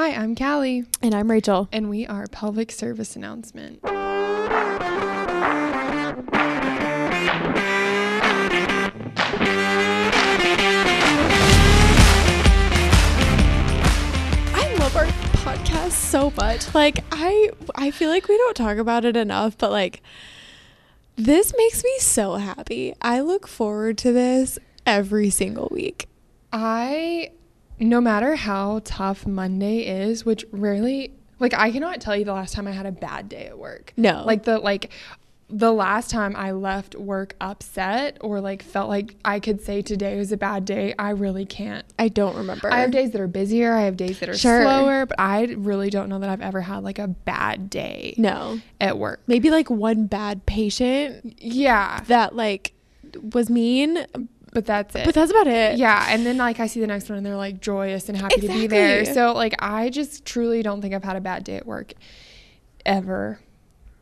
Hi, I'm Callie, And I'm Rachel. and we are Pelvic Service Announcement. I love our podcast so much. Like I I feel like we don't talk about it enough, but like this makes me so happy. I look forward to this every single week. I, no matter how tough Monday is, which rarely, like, I cannot tell you the last time I had a bad day at work. No. Like, the, like, the last time I left work upset or like felt like I could say today was a bad day, I really can't. I don't remember. I have days that are busier, I have days that are Sure. slower, but I really don't know that I've ever had like a bad day No. at work. Maybe like one bad patient Yeah, that like was mean, but that's it. but that's about it. yeah, and then like I see the next one and they're like joyous and happy to be there. So like I just truly don't think I've had a bad day at work ever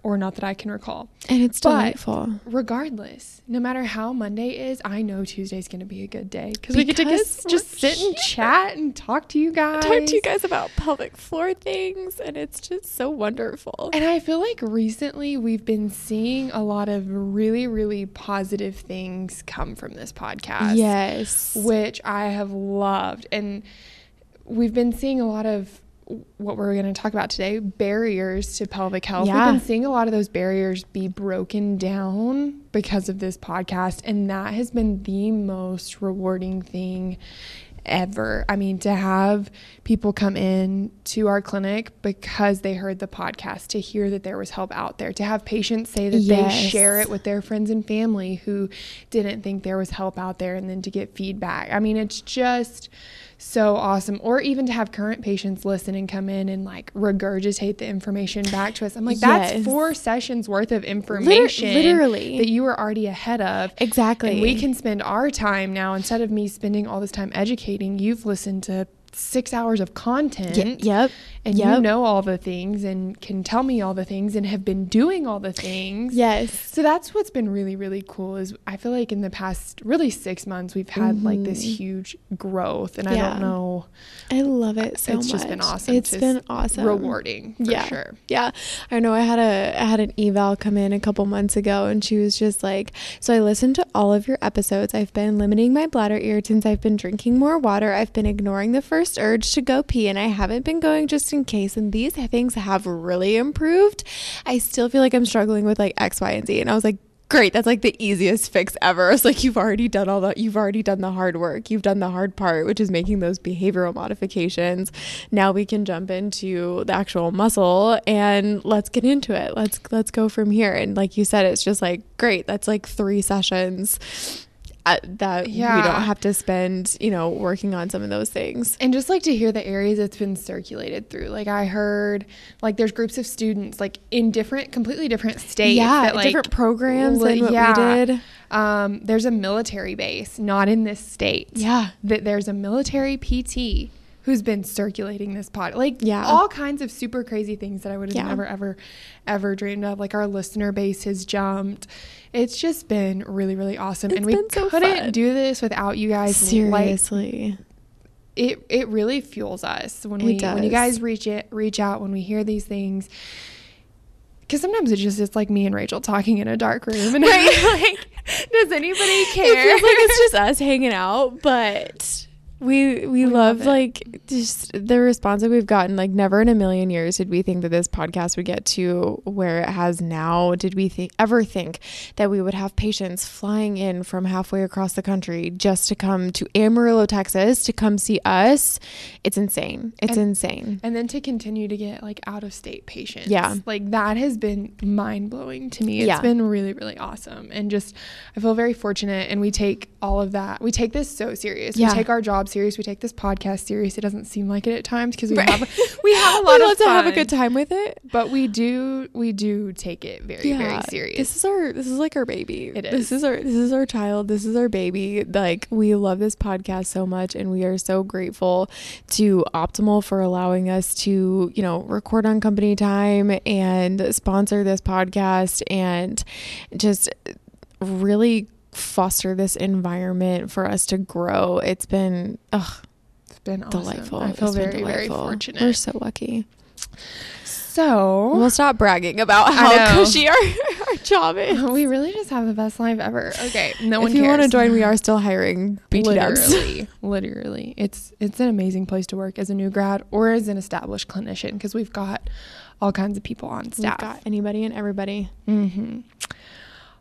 or not that I can recall. And it's But- delightful. Regardless, no matter how Monday is, I know Tuesday's going to be a good day cuz we get to just, just sit and chat and talk to you guys. Talk to you guys about pelvic floor things and it's just so wonderful. And I feel like recently we've been seeing a lot of really, really positive things come from this podcast. Yes. Which I have loved. And we've been seeing a lot of what we're going to talk about today barriers to pelvic health. Yeah. We've been seeing a lot of those barriers be broken down because of this podcast. And that has been the most rewarding thing ever. I mean, to have people come in to our clinic because they heard the podcast, to hear that there was help out there, to have patients say that Yes. they share it with their friends and family who didn't think there was help out there, and then to get feedback. I mean, it's just so awesome. Or even to have current patients listen and come in and like regurgitate the information back to us. I'm like, that's Yes. four sessions worth of information literally. that you were already ahead of. Exactly. And we can spend our time now instead of me spending all this time educating. You've listened to six hours of content. Ye- yep. And you know all the things and can tell me all the things and have been doing all the things. Yes. So that's what's been really, really cool is I feel like in the past really six months we've had like this Mhm. huge growth and I don't know. I love it so much. it's just been awesome. It's just been awesome. Rewarding for yeah. sure. Yeah. I know I had a I had an eval come in a couple months ago and she was just like, "So I listened to all of your episodes. I've been limiting my bladder irritants. I've been drinking more water. I've been ignoring the first urge to go pee and I haven't been going just in case and these things have really improved. I still feel like I'm struggling with like X, Y, and Z." And I was like, Great, that's like the easiest fix ever. It's like you've already done all the you've already done the hard work. You've done the hard part, which is making those behavioral modifications. Now we can jump into the actual muscle and let's get into it. Let's let's go from here. And like you said, it's just like great. That's like three sessions that we don't have to spend, you know, working on some of those things. And just like to hear the areas it's been circulated through. Like I heard like there's groups of students like in different completely different states yeah, that, like, different programs li- than what yeah. we did. Um, there's a military base, not in this state. Yeah. That there's a military PT who's been circulating this pod. Like Yeah. all kinds of super crazy things that I would have Yeah. never ever ever dreamed of. Like our listener base has jumped. It's just been really, really awesome. and we so couldn't fun. do this without you guys. Like, Seriously. it it really fuels us when It we when you guys reach it reach out when we hear these things because sometimes it just it's like me and Rachel talking in a dark room and like does anybody care It feels like it's just us hanging out, but we we, love, love like just the response that we've gotten. Like never in a million years did we think that this podcast would get to where it has now. Did we think ever think that we would have patients flying in from halfway across the country just to come to Amarillo, Texas, to come see us? It's insane. It's And- insane. and then to continue to get like out of state patients Yeah. like that has been mind blowing to me It's Yeah. been really really awesome and just I feel very fortunate and we take all of that we take this so serious Yeah. we take our job serious we take this podcast serious it doesn't seem like it at times because we Right. have we have a We lot love of to have a good time with it. but we do we do take it very very serious This is our this is like our baby. It This is. is our this is our child. This is our baby. Like we love this podcast so much and we are so grateful to Optimal for allowing us to, you know, record on company time and sponsor this podcast and just really foster this environment for us to grow. It's been ugh, it's been awesome. delightful. I feel It's very, very fortunate. We're so lucky. so We'll stop bragging about how cushy our, our job is. we really just have the best life ever. Okay, no one if you want to join, we are still hiring BT dubs. literally, literally, it's it's an amazing place to work as a new grad or as an established clinician because we've got all kinds of people on staff. We've got anybody and everybody. Mm-hmm.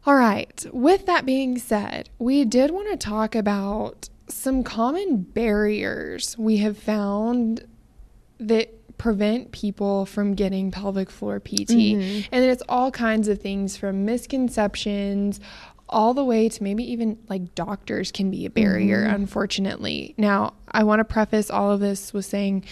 All right. With that being said, we did want to talk about some common barriers we have found that prevent people from getting pelvic floor PT. Mhm. And it's all kinds of things from misconceptions all the way to maybe even like doctors can be a barrier, Mhm. unfortunately. Now, I want to preface all of this with saying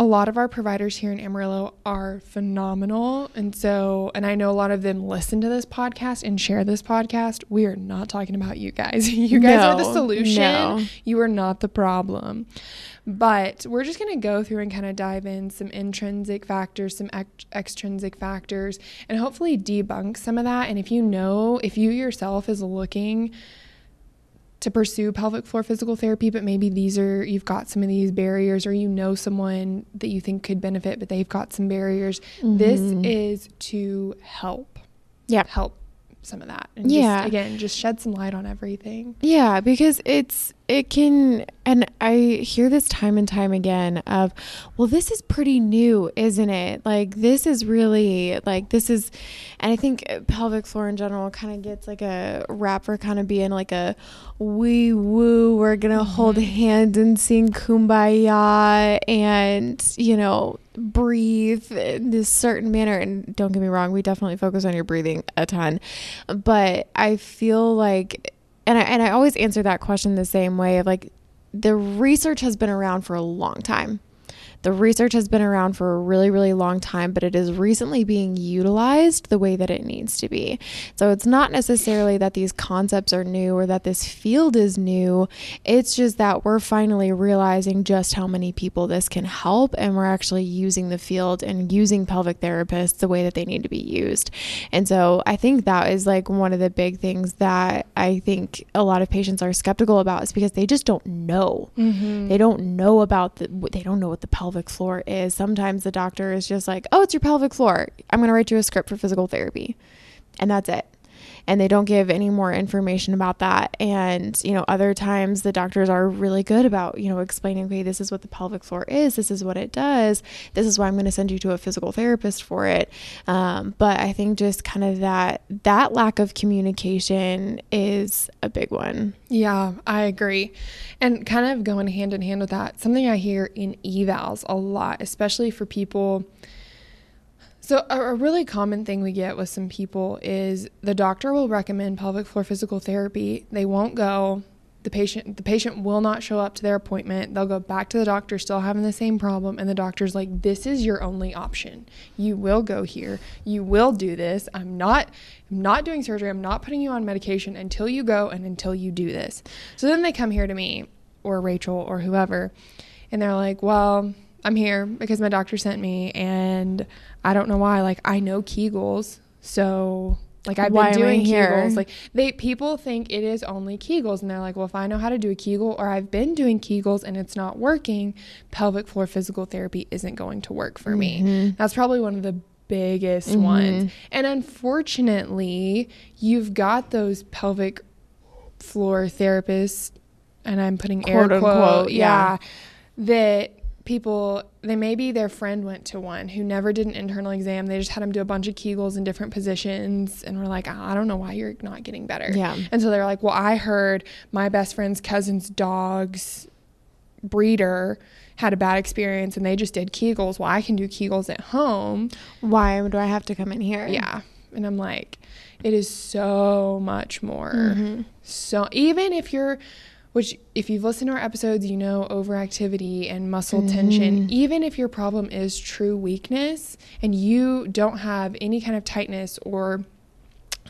a lot of our providers here in Amarillo are phenomenal. And so, and I know a lot of them listen to this podcast and share this podcast. We are not talking about you guys. You guys are the solution. no. You are not the problem. But we're just going to go through and kind of dive in some intrinsic factors, some ex- extrinsic factors, and hopefully debunk some of that. And if you know, if you yourself is looking to pursue pelvic floor physical therapy, but maybe these are, you've got some of these barriers, or you know someone that you think could benefit, but they've got some barriers, this Mhm. is to help. Yeah. Help some of that. And Yeah. Just, again, just shed some light on everything. Yeah, because it's it can and I hear this time and time again of well this is pretty new, isn't it? Like this is really like this is and I think pelvic floor in general kind of gets like a rap for kind of being like a wee woo we're going to hold mm-hmm. hands and sing kumbaya and you know breathe in this certain manner and don't get me wrong we definitely focus on your breathing a ton but i feel like and I, and I always answer that question the same way of like the research has been around for a long time the research has been around for a really, really long time, but it is recently being utilized the way that it needs to be. So it's not necessarily that these concepts are new or that this field is new. It's just that we're finally realizing just how many people this can help, and we're actually using the field and using pelvic therapists the way that they need to be used. And so I think that is like one of the big things that I think a lot of patients are skeptical about is because they just don't know. Mm-hmm. They don't know about the they don't know what the pelvic floor is. Sometimes the doctor is just like, "Oh, it's your pelvic floor. I'm going to write you a script for physical therapy." And that's it. And they don't give any more information about that. And, you know, other times the doctors are really good about, you know, explaining, okay, this is what the pelvic floor is. This is what it does. This is why I'm going to send you to a physical therapist for it. Um, but I think just kind of that, that lack of communication is a big one. Yeah, I agree. And kind of going hand in hand with that, something I hear in evals a lot, especially for people. So, a, really common thing we get with some people is the doctor will recommend pelvic floor physical therapy. They won't go. The patient the patient will not show up to their appointment. They'll go back to the doctor still having the same problem and the doctor's like this is your only option. You will go here. You will do this. I'm not I'm not doing surgery. I'm not putting you on medication until you go and until you do this. So then they come here to me or Rachel or whoever and they're like, "Well, I'm here because my doctor sent me and I don't know why. Like I know Kegels, so like I've Why been doing? Kegels. Like they people think it is only Kegels and they're like, well, if I know how to do a Kegel or I've been doing Kegels and it's not working, pelvic floor physical therapy isn't going to work for me. Mhm. That's probably one of the biggest Mhm. ones. And unfortunately, you've got those pelvic floor therapists, and I'm putting air Quote, quote, unquote, yeah, yeah. that people they maybe their friend went to one who never did an internal exam. They just had him do a bunch of Kegels in different positions, and were like, I don't know why you're not getting better. Yeah. And so they're like, well, I heard my best friend's cousin's dog's breeder had a bad experience and they just did Kegels. Well, I can do Kegels at home. Why do I have to come in here? Yeah. And I'm like, it is so much more. Mhm. So even if you're, which if you've listened to our episodes, you know overactivity and muscle tension, Mhm. even if your problem is true weakness and you don't have any kind of tightness or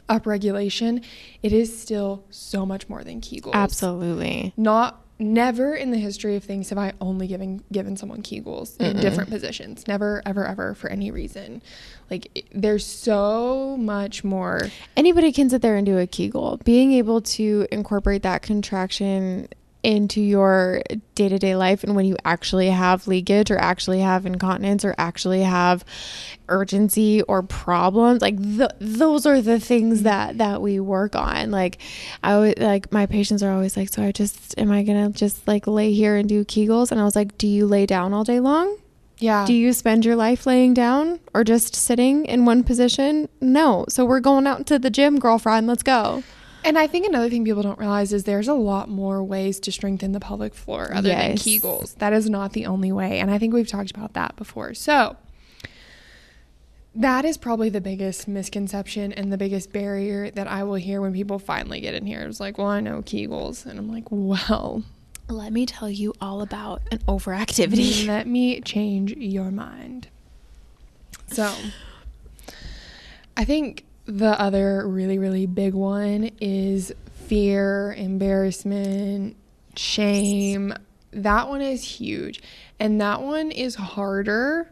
upregulation, it is still so much more than Kegels. Absolutely. Not never in the history of things have I only given given someone Kegels in Mm-mm. different positions. Never, ever, ever for any reason. Like it- there's so much more. Anybody can sit there and do a Kegel. Being able to incorporate that contraction into your day to day life and when you actually have leakage or actually have incontinence or actually have urgency or problems like th- those are the things mm-hmm. that that we work on. Like i always like my patients are always like so i just am i gonna just like lay here and do kegels? And i was like do you lay down all day long? Yeah. do you spend your life laying down or just sitting in one position? No. So we're going out to the gym girlfriend. Let's go And I think another thing people don't realize is there's a lot more ways to strengthen the pelvic floor other Yes. than Kegels. That is not the only way. And I think we've talked about that before. So that is probably the biggest misconception and the biggest barrier that I will hear when people finally get in here. It's like, well, I know Kegels. And I'm like, well, let me tell you all about an overactivity let me change your mind. So I think the other really, really big one is fear, embarrassment, shame. That one is huge. And that one is harder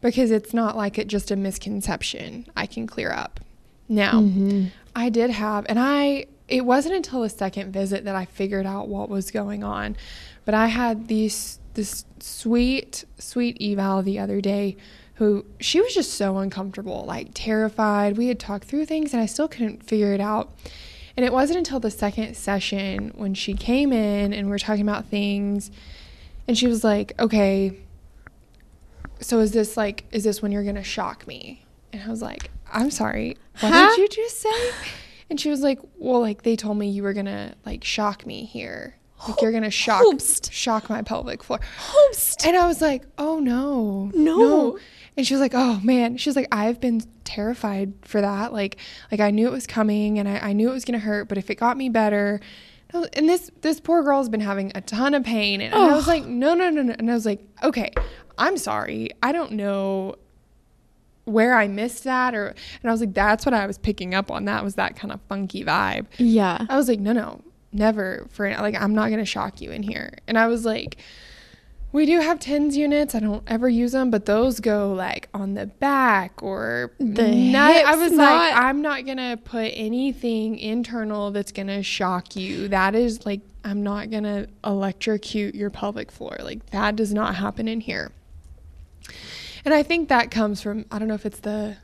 because it's not like it just a misconception I can clear up. Now, Mm-hmm. I did have, and I, it wasn't until the second visit that I figured out what was going on. But I had these, this sweet, sweet eval the other day who she was just so uncomfortable, like terrified. We had talked through things and I still couldn't figure it out. And it wasn't until the second session when she came in and we were talking about things and she was like, okay, so is this like, is this when you're going to shock me? And I was like, I'm sorry. What Huh? did you just say? And she was like, well, like they told me you were going to like shock me here. Like you're going to shock, Hoopst. shock my pelvic floor. host And I was like, oh no. No. And she was like, oh man. She was like, I've been terrified for that. Like, like I knew it was coming and I, I knew it was gonna hurt, but if it got me better. And this this poor girl's been having a ton of pain. And I was like, no, no, no, no. And I was like, okay, I'm sorry. I don't know where I missed that or and I was like, that's what I was picking up on. That was that kind of funky vibe. yeah I was like, no, no, never for like I'm not gonna shock you in here. And I was like, we do have TENS units. I don't ever use them, but those go like on the back or The nut- I was not- like, I'm not gonna put anything internal that's gonna shock you. That is like, I'm not gonna electrocute your pelvic floor. Like that does not happen in here. And I think that comes from I don't know if it's the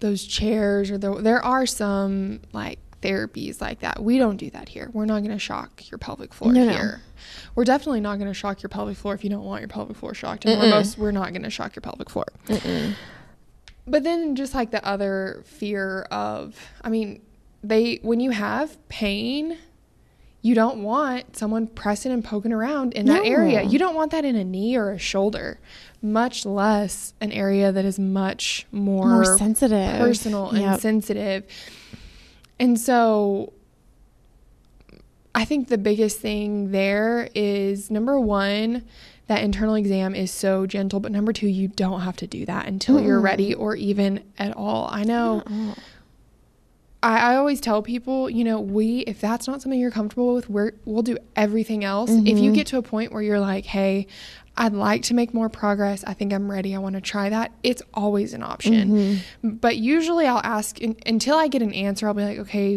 those chairs or the, there are some like therapies like that. We don't do that here. We're not going to shock your pelvic floor No, no. here. We're definitely not going to shock your pelvic floor if you don't want your pelvic floor shocked. And Mm-mm. we're most we're not going to shock your pelvic floor. But then just like the other fear of I mean, they when you have pain, you don't want someone pressing and poking around in that No. area. You don't want that in a knee or a shoulder, much less an area that is much more, more sensitive personal and sensitive. And so I think the biggest thing there is number one, that internal exam is so gentle, but number two, you don't have to do that until you're ready or even at all. I know Oh. I, I always tell people, you know, we if that's not something you're comfortable with, we're we'll do everything else. If you Mhm. get to a point where you're like, hey, I'd like to make more progress. I think I'm ready. I want to try that. It's always an option. Mhm. But usually I'll ask in, until I get an answer. I'll be like, okay,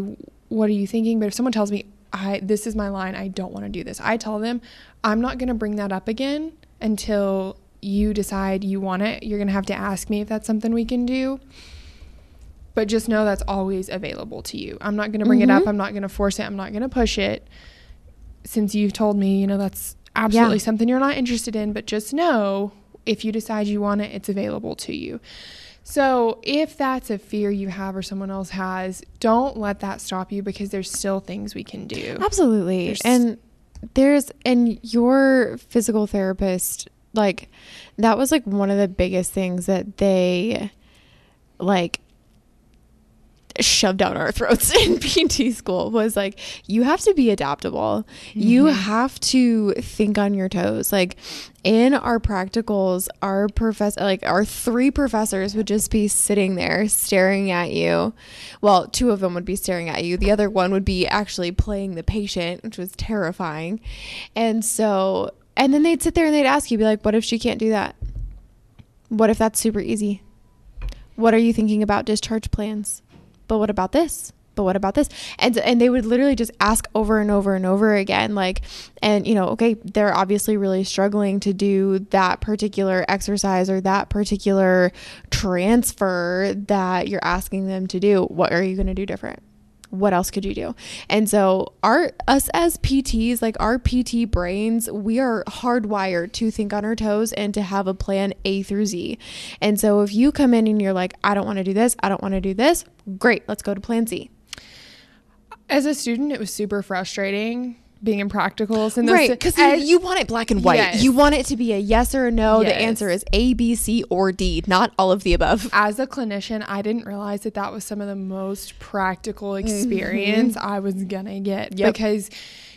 what are you thinking? But if someone tells me, I this is my line, I don't want to do this. I tell them, I'm not going to bring that up again until you decide you want it. You're going to have to ask me if that's something we can do. But just know that's always available to you. I'm not going to bring it up. Mhm. I'm not going to force it. I'm not going to push it. Since you've told me, you know, that's absolutely Yeah. something you're not interested in, but just know if you decide you want it, it's available to you. So, if that's a fear you have or someone else has, don't let that stop you because there's still things we can do. Absolutely. There's- and there's and your physical therapist like that was like one of the biggest things that they like shoved down our throats in PT school was like you have to be adaptable. You Mhm. have to think on your toes. Like in our practicals, our professor like our three professors would just be sitting there staring at you. Well, two of them would be staring at you. The other one would be actually playing the patient, which was terrifying. And so and then they'd sit there and they'd ask you be like, "What if she can't do that? What if that's super easy? What are you thinking about discharge plans?" But what about this? but what about this? And and they would literally just ask over and over and over again like and you know, okay, they're obviously really struggling to do that particular exercise or that particular transfer that you're asking them to do. What are you going to do different? What else could you do? And so our us as PTs, like our PT brains, we are hardwired to think on our toes and to have a plan A through Z. And so if you come in and you're like, I don't want to do this, I don't want to do this, great, let's go to plan Z. As a student, it was super frustrating being in practicals and right because you, you, want it black and white yes. you want it to be a yes or a no yes. the answer is a b c or d not all of the above as a clinician i didn't realize that that was some of the most practical mm-hmm. experience mm-hmm. i was gonna get yep. because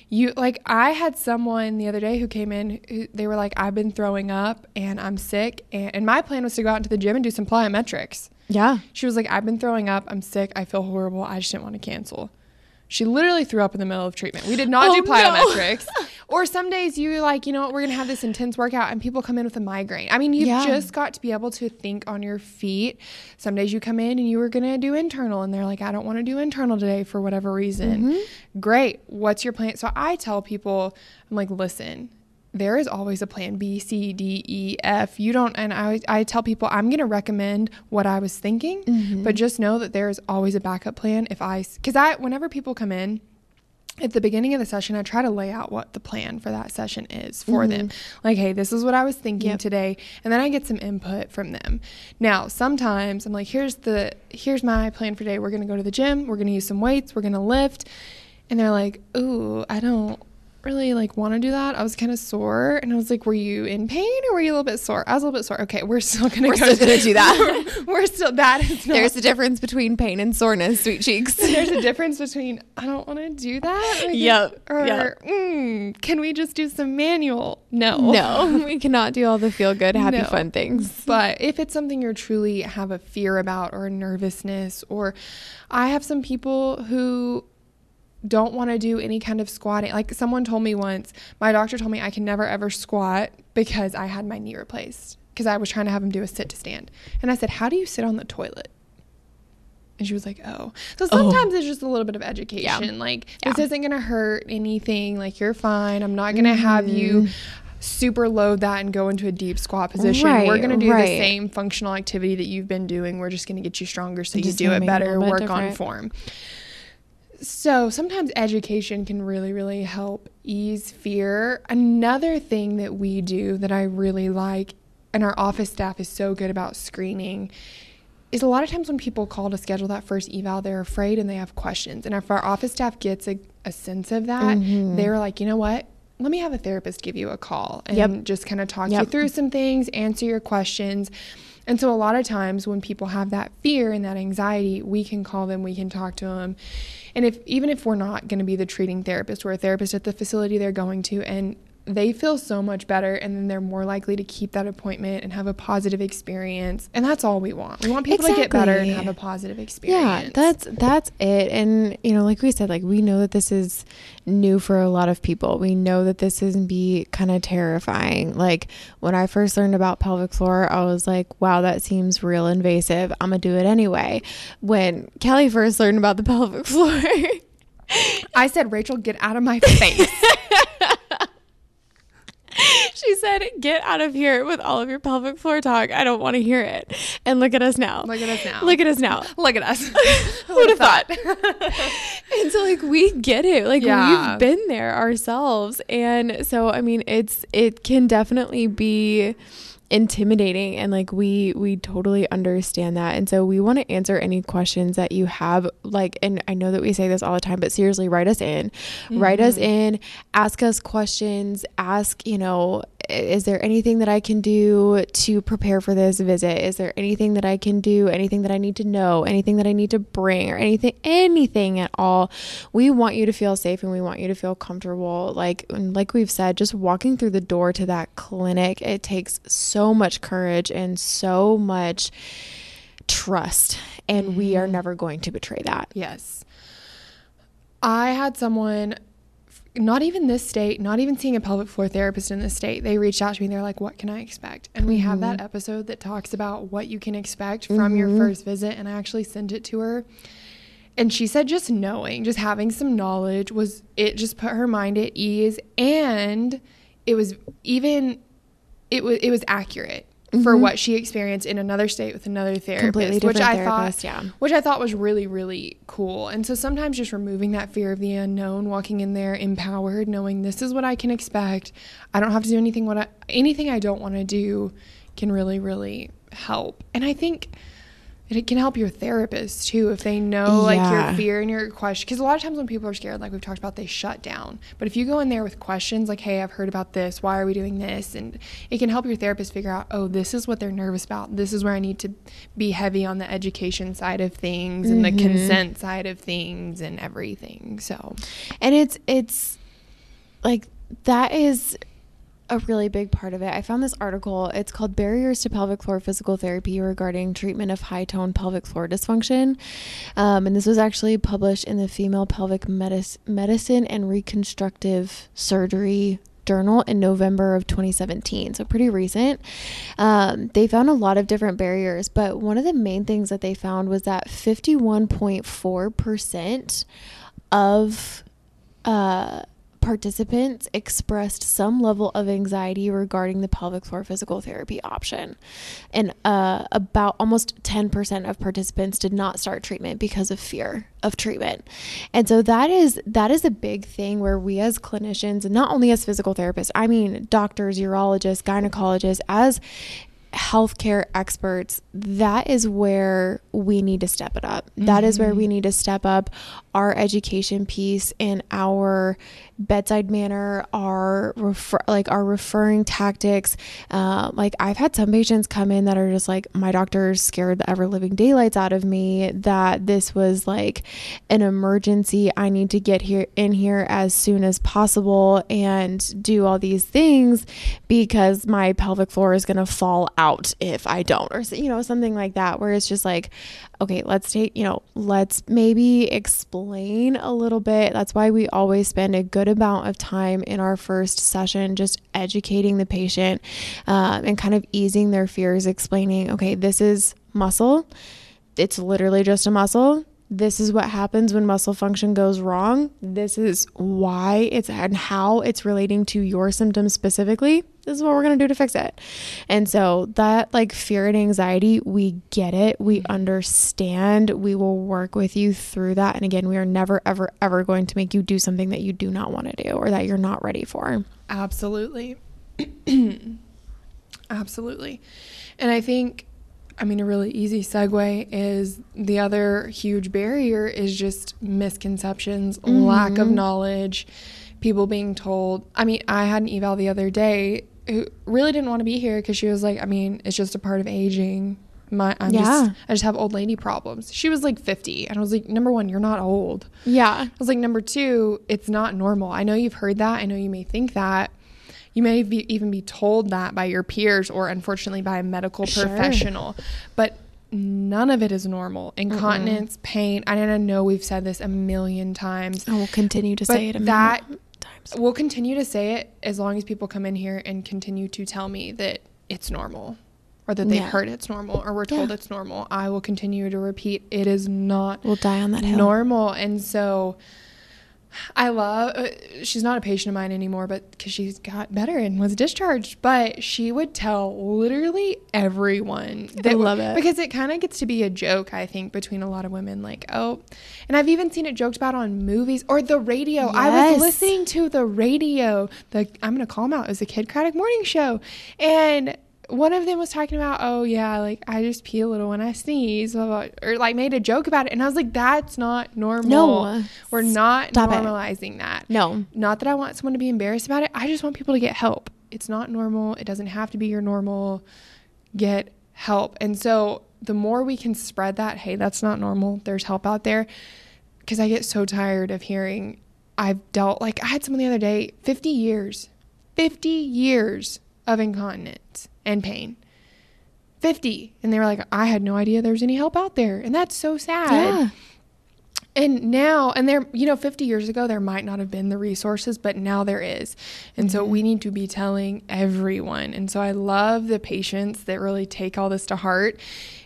you like i had someone the other day who came in who, they were like i've been throwing up and i'm sick and, and my plan was to go out into the gym and do some plyometrics yeah she was like i've been throwing up i'm sick i feel horrible i just didn't want to cancel she literally threw up in the middle of treatment. We did not oh, do plyometrics. No. or some days you like, you know what, we're going to have this intense workout and people come in with a migraine. I mean, you've yeah. just got to be able to think on your feet. Some days you come in and you were going to do internal and they're like, I don't want to do internal today for whatever reason. Mm-hmm. Great. What's your plan? So I tell people, I'm like, listen, there is always a plan B, C, D, E, F. You don't, and I, I tell people I'm going to recommend what I was thinking, mm-hmm. but just know that there is always a backup plan. If I, because I, whenever people come in, at the beginning of the session, I try to lay out what the plan for that session is for mm-hmm. them. Like, hey, this is what I was thinking yep. today, and then I get some input from them. Now, sometimes I'm like, here's the here's my plan for today. We're gonna go to the gym. We're gonna use some weights. We're gonna lift, and they're like, ooh, I don't really like want to do that. I was kind of sore, and I was like, "Were you in pain or were you a little bit sore?" I was a little bit sore. Okay, we're still gonna we're go still gonna do that. we're, we're still that is not, There's a difference between pain and soreness, sweet cheeks. There's a difference between I don't want to do that. Like, yep. Or yep. Mm, can we just do some manual? No, no, we cannot do all the feel good, happy, no. fun things. But if it's something you're truly have a fear about or a nervousness, or I have some people who don't want to do any kind of squatting. Like someone told me once, my doctor told me I can never ever squat because I had my knee replaced because I was trying to have him do a sit to stand. And I said, How do you sit on the toilet? And she was like, Oh. So oh. sometimes oh. it's just a little bit of education. Yeah. Like, yeah. this isn't going to hurt anything. Like, you're fine. I'm not going to mm-hmm. have you super load that and go into a deep squat position. Right, We're going to do right. the same functional activity that you've been doing. We're just going to get you stronger so you do it better, work different. on form. So sometimes education can really, really help ease fear. Another thing that we do that I really like, and our office staff is so good about screening, is a lot of times when people call to schedule that first eval, they're afraid and they have questions. And if our office staff gets a, a sense of that, mm-hmm. they're like, you know what? Let me have a therapist give you a call and yep. just kind of talk yep. you through some things, answer your questions. And so, a lot of times when people have that fear and that anxiety, we can call them, we can talk to them. And if even if we're not going to be the treating therapist, we're a therapist at the facility they're going to, and they feel so much better and then they're more likely to keep that appointment and have a positive experience. And that's all we want. We want people exactly. to get better and have a positive experience. yeah that's that's it. And you know like we said like we know that this is new for a lot of people. We know that this can be kind of terrifying. Like when i first learned about pelvic floor i was like wow that seems real invasive. I'm gonna do it anyway. When Callie first learned about the pelvic floor I said, Rachel, get out of my face. she said, Get out of here with all of your pelvic floor talk. I don't want to hear it. And look at us now. Look at us now. Look at us now. look at us. Who would have thought? and so like we get it. Like yeah. we've been there ourselves. And so I mean it's it can definitely be intimidating and like we we totally understand that and so we want to answer any questions that you have like and I know that we say this all the time but seriously write us in mm-hmm. write us mm-hmm. in ask us questions ask you know is there anything that I can do to prepare for this visit? Is there anything that I can do? Anything that I need to know? Anything that I need to bring or anything anything at all? We want you to feel safe and we want you to feel comfortable. Like like we've said, just walking through the door to that clinic, it takes so much courage and so much trust and we are mm-hmm. never going to betray that. Yes. I had someone not even this state, not even seeing a pelvic floor therapist in this state, they reached out to me. They're like, "What can I expect?" And we mm-hmm. have that mm-hmm. episode that talks about what you can expect from mm-hmm. your first visit. And I actually sent it to her, And she said just knowing, just having some knowledge was it just put her mind at ease and it was even it was it was accurate for Mhm. what she experienced in another state with another therapist, Completely which I therapist, thought yeah. which I thought was really really cool. And so sometimes just removing that fear of the unknown, walking in there empowered, knowing this is what I can expect. I don't have to do anything what I, anything I don't want to do can really really help. And I think it can help your therapist too if they know like Yeah. your fear and your question. Because a lot of times when people are scared like we've talked about they shut down. But if you go in there with questions like hey i've heard about this. Why are we doing this? And it can help your therapist figure out oh this is what they're nervous about. This is where i need to be heavy on the education side of things and the Mhm. consent side of things and everything. So and it's it's like that is a really big part of it. I found this article. It's called Barriers to Pelvic Floor Physical Therapy Regarding Treatment of High Tone Pelvic Floor Dysfunction. Um, and this was actually published in the Female Pelvic Medis- Medicine and Reconstructive Surgery Journal in November of 2017. So, pretty recent. Um, they found a lot of different barriers, but one of the main things that they found was that 51.4% of uh, participants expressed some level of anxiety regarding the pelvic floor physical therapy option. And uh, about almost 10% of participants did not start treatment because of fear of treatment. And so that is that is a big thing where we as clinicians and not only as physical therapists, I mean doctors, urologists, gynecologists as healthcare experts, that is where we need to step it up. That is where we need to step up our education piece and our bedside manner, our refer- like our referring tactics. Um, like I've had some patients come in that are just like, my doctor's scared the ever living daylights out of me. That this was like an emergency. I need to get here in here as soon as possible and do all these things because my pelvic floor is gonna fall out if I don't, or you know something like that. Where it's just like, okay, let's take you know, let's maybe explain a little bit. That's why we always spend a good amount of time in our first session just educating the patient um, and kind of easing their fears, explaining, okay, this is muscle. It's literally just a muscle. This is what happens when muscle function goes wrong. This is why it's and how it's relating to your symptoms specifically. This is what we're going to do to fix it. And so that like fear and anxiety, we get it. We mm-hmm. understand. We will work with you through that. And again, we are never ever ever going to make you do something that you do not want to do or that you're not ready for. Absolutely. Absolutely. And I think, I mean, a really easy segue is the other huge barrier is just misconceptions, mm-hmm. lack of knowledge, people being told. I mean, I had an eval the other day who really didn't want to be here because she was like, I mean, it's just a part of aging. My, I'm Yeah. just, I just have old lady problems. She was like 50. And I was like, number one, you're not old. Yeah. I was like, number two, it's not normal. I know you've heard that. I know you may think that. You may be, even be told that by your peers or unfortunately by a medical Sure. professional. But none of it is normal. Incontinence, pain. I don't know we've said this a million times. I will continue to say it a that- million times. We'll continue to say it as long as people come in here and continue to tell me that it's normal or that they've Yeah. heard it's normal or we're told Yeah. it's normal. I will continue to repeat it is not We'll die on that hill. normal and so i love uh, she's not a patient of mine anymore but because she's got better and was discharged but she would tell literally everyone I love it. because it kind of gets to be a joke i think between a lot of women like oh and i've even seen it joked about on movies or the radio i was listening to the radio the i'm gonna call them out it was the Kidd Kraddick morning show and one of them was talking about, oh yeah, like I just pee a little when I sneeze, blah, blah, or like made a joke about it, and I was like, that's not normal. No. we're not Stop it. normalizing that. No. Not that I want someone to be embarrassed about it. I just want people to get help. It's not normal. It doesn't have to be your normal. Get help. And so the more we can spread that, hey, that's not normal. There's help out there. Because I get so tired of hearing I've dealt like I had someone the other day, 50 years, 50 years of incontinence and pain. 50. And they were like, I had no idea there was any help out there. And that's so sad. Yeah. And now, and there, you know, 50 years ago, there might not have been the resources, but now there is. And mm-hmm. so we need to be telling everyone. And so I love the patients that really take all this to heart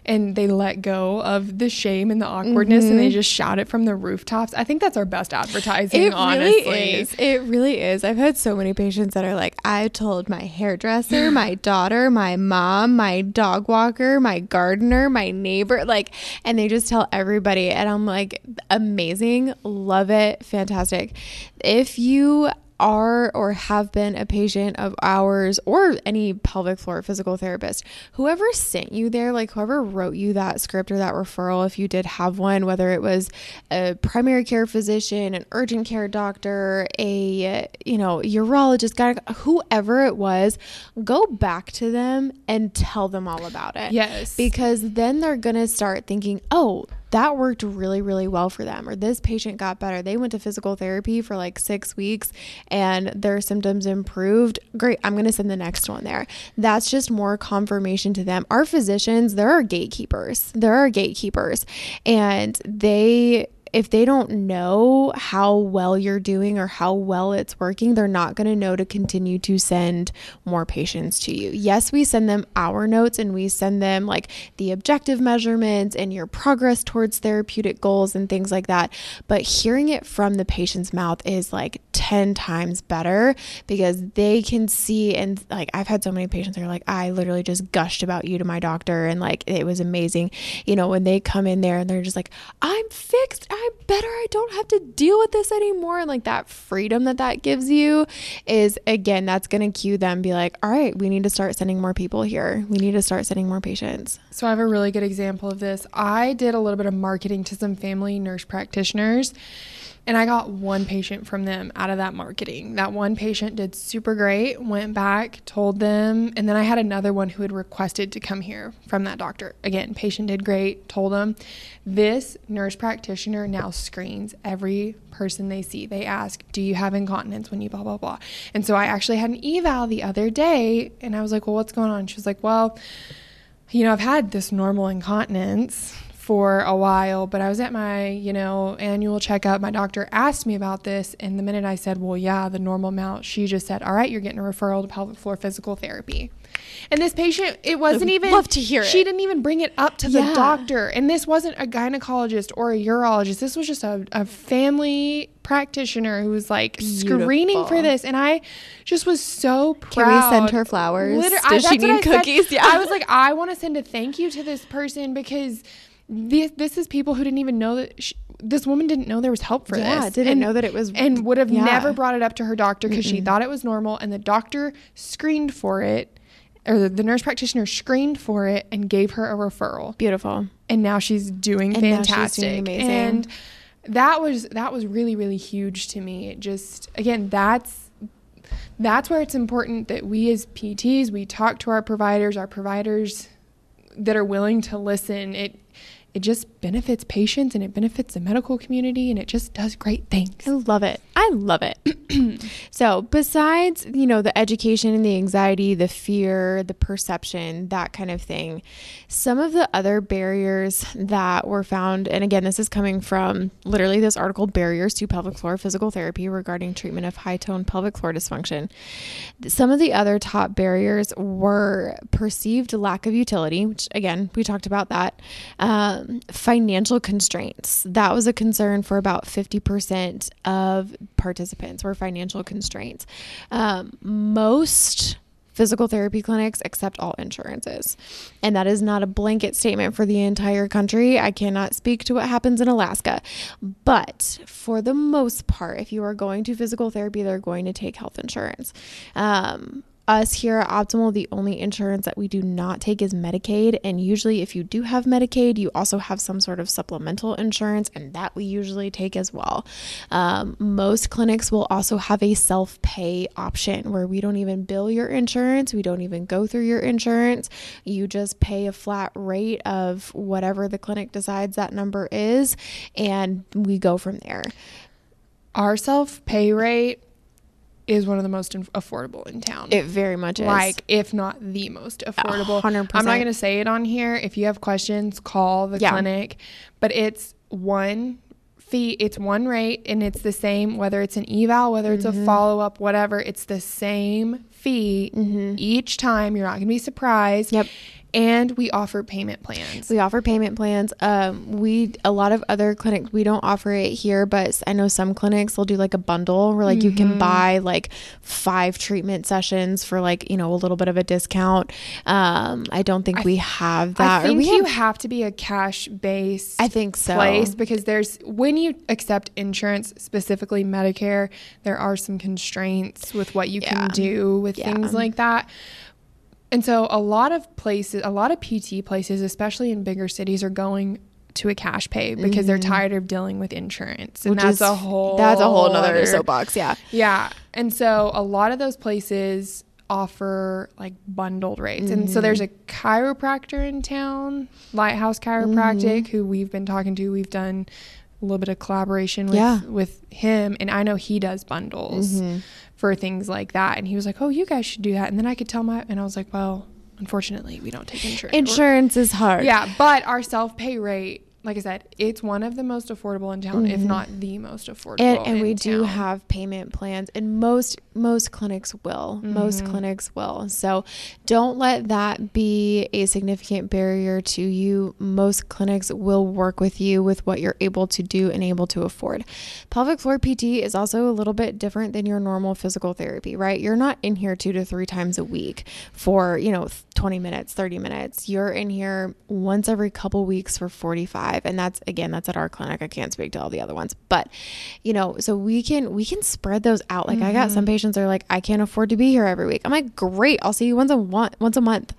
and they let go of the shame and the awkwardness mm-hmm. and they mm-hmm. just shout it from the rooftops. I think that's our best advertising, it honestly. Really is. It really is. I've had so many patients that are like, I told my hairdresser, my daughter, my mom, my dog walker, my gardener, my neighbor, like, and they just tell everybody. And I'm like, amazing. Love it. Fantastic. If you are or have been a patient of ours or any pelvic floor physical therapist, whoever sent you there, like whoever wrote you that script or that referral, if you did have one, whether it was a primary care physician, an urgent care doctor, a you know urologist, guy, whoever it was, go back to them and tell them all about it. Yes, because then they're gonna start thinking, oh that worked really, really well for them. Or this patient got better. They went to physical therapy for like six weeks and their symptoms improved. Great. I'm going to send the next one there. That's just more confirmation to them. Our physicians, there are gatekeepers. There are gatekeepers. And they if they don't know how well you're doing or how well it's working, they're not going to know to continue to send more patients to you. Yes, we send them our notes and we send them like the objective measurements and your progress towards therapeutic goals and things like that. But hearing it from the patient's mouth is like 10 times better because they can see and like I've had so many patients that are like, I literally just gushed about you to my doctor and like it was amazing. You know, when they come in there and they're just like, I'm fixed. I'm better. I don't have to deal with this anymore. And like that freedom that that gives you is again, that's going to cue them be like, all right, we need to start sending more people here. We need to start sending more patients. So I have a really good example of this. I did a little bit of marketing to some family nurse practitioners and I got one patient from them out of that marketing. That one patient did super great, went back, told them, and then I had another one who had requested to come here from that doctor. Again, patient did great, told them. This nurse practitioner now screens every person they see. They ask, Do you have incontinence when you blah, blah, blah? And so I actually had an eval the other day, and I was like, Well, what's going on? She was like, Well, you know, I've had this normal incontinence for a while, but I was at my, you know, annual checkup. My doctor asked me about this, and the minute I said, "Well, yeah, the normal amount," she just said, "All right, you're getting a referral to pelvic floor physical therapy." And this patient, it wasn't even love to hear. She didn't even bring it up to yeah. the doctor, and this wasn't a gynecologist or a urologist. This was just a, a family practitioner who was like Beautiful. screening for this, and I just was so proud. Can we send her flowers? Literally, Does I, she need cookies? Yeah, I was like, I want to send a thank you to this person because this, this is people who didn't even know that she, this woman didn't know there was help for yeah, this. didn't and, know that it was and would have yeah. never brought it up to her doctor because she thought it was normal and the doctor screened for it or the, the, nurse practitioner screened for it and gave her a referral. Beautiful. And now she's doing and fantastic. She's doing amazing. And that was that was really really huge to me. It just again that's that's where it's important that we as PTs we talk to our providers, our providers that are willing to listen. It it just benefits patients and it benefits the medical community and it just does great things. I love it. I love it. so, besides, you know, the education and the anxiety, the fear, the perception, that kind of thing, some of the other barriers that were found, and again, this is coming from literally this article, Barriers to Pelvic Floor Physical Therapy Regarding Treatment of High Tone Pelvic Floor Dysfunction. Some of the other top barriers were perceived lack of utility, which again, we talked about that. Uh, Um, financial constraints. That was a concern for about 50% of participants were financial constraints. Um, most physical therapy clinics accept all insurances. And that is not a blanket statement for the entire country. I cannot speak to what happens in Alaska. But for the most part, if you are going to physical therapy, they're going to take health insurance. Um, us here at Optimal, the only insurance that we do not take is Medicaid. And usually, if you do have Medicaid, you also have some sort of supplemental insurance, and that we usually take as well. Um, most clinics will also have a self pay option where we don't even bill your insurance, we don't even go through your insurance. You just pay a flat rate of whatever the clinic decides that number is, and we go from there. Our self pay rate is one of the most affordable in town. It very much is. Like, if not the most affordable. 100%. I'm not going to say it on here. If you have questions, call the yeah. clinic. But it's one fee. It's one rate and it's the same whether it's an eval, whether it's a mm-hmm. follow up, whatever. It's the same fee mm-hmm. each time. You're not going to be surprised. Yep. And we offer payment plans. We offer payment plans. Um, we a lot of other clinics we don't offer it here, but I know some clinics will do like a bundle where like you Mm-hmm. can buy like five treatment sessions for like you know a little bit of a discount. Um, I don't think we have that. I think we you have- have to be a cash based I think so. place because there's when you accept insurance, specifically Medicare, there are some constraints with what you Yeah. can do with Yeah. things like that. And so a lot of places, a lot of PT places, especially in bigger cities, are going to a cash pay because they're tired of dealing with insurance. And Mm-hmm. Which that's is- a whole that's a whole nother other- soapbox. Yeah. yeah. And so a lot of those places offer like bundled rates. And so there's a Mm-hmm. chiropractor in town, Lighthouse Chiropractic, who we've been talking to. We've done a little bit of collaboration with Yeah. with him and I know he does bundles Mm-hmm. For things like that. And he was like, "Oh, you guys should do that." And then I could tell my and I was like, "Well, unfortunately, we don't take insurance." Insurance is hard. Yeah, but our self-pay rate like I said, it's one of the most affordable in town, if not the most affordable. Mm-hmm. and, and we do have payment plans and most most clinics will most Mm-hmm. clinics will so don't let that be a significant barrier to you most clinics will work with you with what you're able to do and able to afford pelvic floor pt is also a little bit different than your normal physical therapy right you're not in here two to three times a week for you know 20 minutes 30 minutes you're in here once every couple weeks for 45 and that's again that's at our clinic. I can't speak to all the other ones. But you know so we can we can spread those out. Like i got some mm-hmm. patients that are like i can't afford to be here every week. I'm like great. I'll see you once a one, once a month.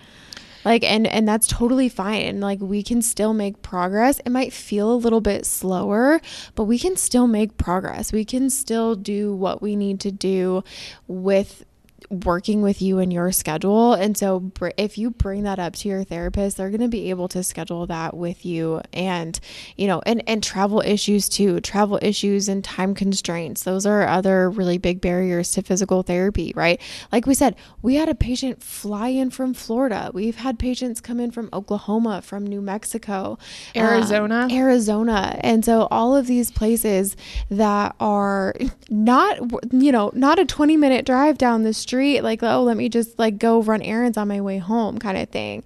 Like and and that's totally fine. And like we can still make progress. It might feel a little bit slower but we can still make progress. We can still do what we need to do with working with you and your schedule. And so br- if you bring that up to your therapist, they're going to be able to schedule that with you and, you know, and and travel issues too. Travel issues and time constraints. Those are other really big barriers to physical therapy, right? Like we said, we had a patient fly in from Florida. We've had patients come in from Oklahoma, from New Mexico, um, Arizona. Arizona. And so all of these places that are not you know, not a 20 minute drive down the street like oh, let me just like go run errands on my way home kind of thing.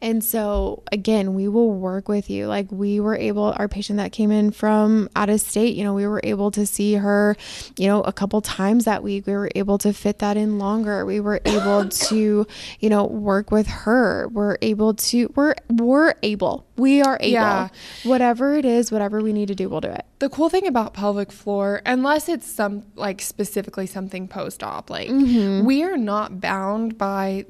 And so again, we will work with you. Like we were able our patient that came in from out of state, you know, we were able to see her, you know, a couple times that week. We were able to fit that in longer. We were able to, you know, work with her. We're able to we're we're able. We are able. Yeah. Whatever it is, whatever we need to do, we'll do it. the cool thing about pelvic floor, unless it's some like specifically something post op, like Mm-hmm. We are not bound by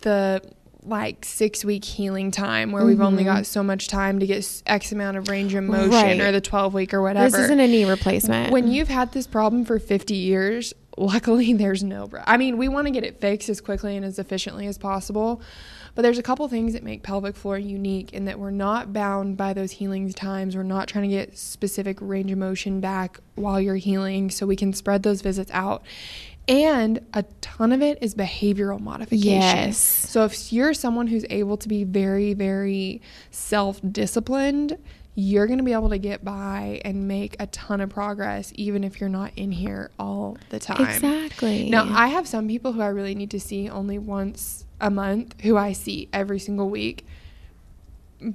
the like six week healing time where we've only got so much time to get X amount of range of motion Mm-hmm. Right. or the 12 week or whatever. This isn't a knee replacement. when you've had this problem for 50 years, luckily there's no. br- I mean, we want to get it fixed as quickly and as efficiently as possible. But there's a couple things that make pelvic floor unique in that we're not bound by those healing times. We're not trying to get specific range of motion back while you're healing, so we can spread those visits out. And a ton of it is behavioral modification. Yes. So if you're someone who's able to be very, very self disciplined, you're going to be able to get by and make a ton of progress, even if you're not in here all the time. exactly. Now, I have some people who I really need to see only once a month who I see every single week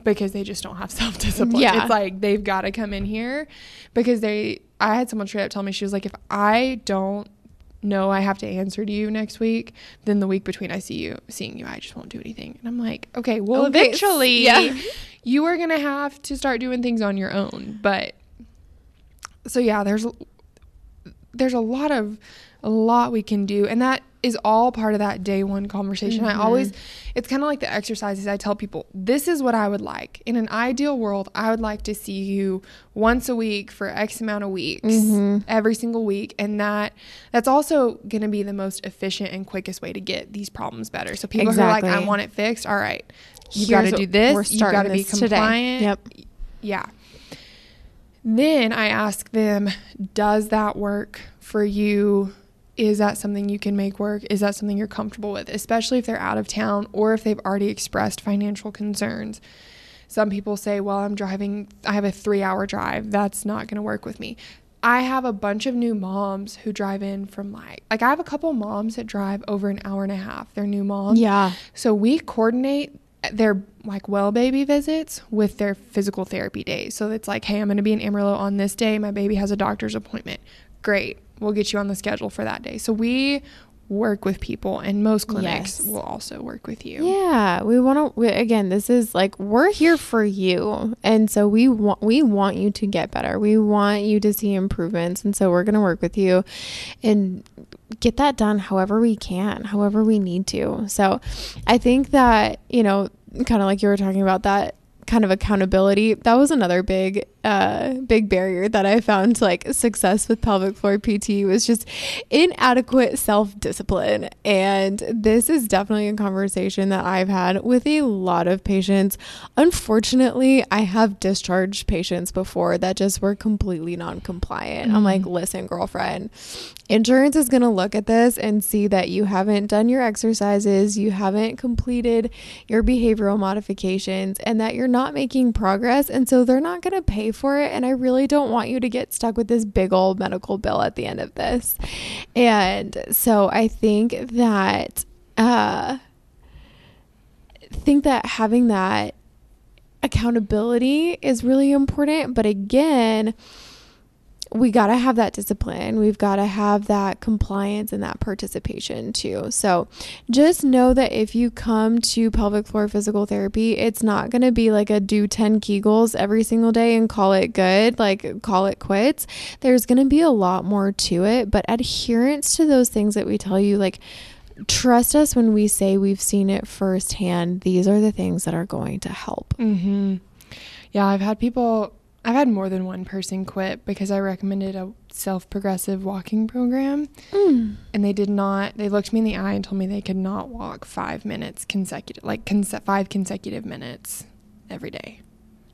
because they just don't have self discipline. Yeah. It's like they've got to come in here because they, I had someone straight up tell me, she was like, if I don't know I have to answer to you next week, then the week between I see you, seeing you, I just won't do anything. And I'm like, okay, well, Okay, eventually yeah. you are going to have to start doing things on your own. But so yeah, there's there's a lot of a lot we can do and that is all part of that day one conversation. I always mm-hmm. it's kind of like the exercises i tell people this is what i would like. In an ideal world i would like to see you once a week for x amount of weeks mm-hmm. every single week. And that that's also going to be the most efficient and quickest way to get these problems better. So people who are like i want it fixed all right. You got to do this. you got to be this today. compliant. Yep. yeah. Then I ask them, does that work for you? Is that something you can make work? Is that something you're comfortable with, especially if they're out of town or if they've already expressed financial concerns? Some people say, well, I'm driving, I have a three hour drive. That's not going to work with me. I have a bunch of new moms who drive in from like, like I have a couple moms that drive over an hour and a half. They're new moms. Yeah. So we coordinate their like well baby visits with their physical therapy days. So it's like, hey, I'm going to be in Amarillo on this day. My baby has a doctor's appointment. Great. We'll get you on the schedule for that day. So we work with people and most clinics Yes. will also work with you. Yeah, we want to again, this is like we're here for you. And so we want we want you to get better. We want you to see improvements. And so we're going to work with you and get that done however we can, however we need to. So I think that, you know, kind of like you were talking about that kind of accountability that was another big uh big barrier that i found to, like success with pelvic floor pt was just inadequate self-discipline. And this is definitely a conversation that i've had with a lot of patients. Unfortunately i have discharged patients before that just were completely non-compliant. I'm like listen girlfriend insurance is going to look at this and see that you haven't done your exercises, you haven't completed your behavioral modifications, and that you're not making progress. And so they're not going to pay for it. And I really don't want you to get stuck with this big old medical bill at the end of this. And so I think that, uh, think that having that accountability is really important. But again, we got to have that discipline. We've got to have that compliance and that participation too. So just know that if you come to pelvic floor physical therapy, it's not going to be like a do 10 Kegels every single day and call it good, like call it quits. There's going to be a lot more to it, but adherence to those things that we tell you, like, trust us when we say we've seen it firsthand. These are the things that are going to help. Mm-hmm. Yeah, I've had people, I've had more than one person quit because I recommended a self progressive walking program Mm. and they did not, they looked me in the eye and told me they could not walk five minutes consecutive, like conse- five consecutive minutes every day.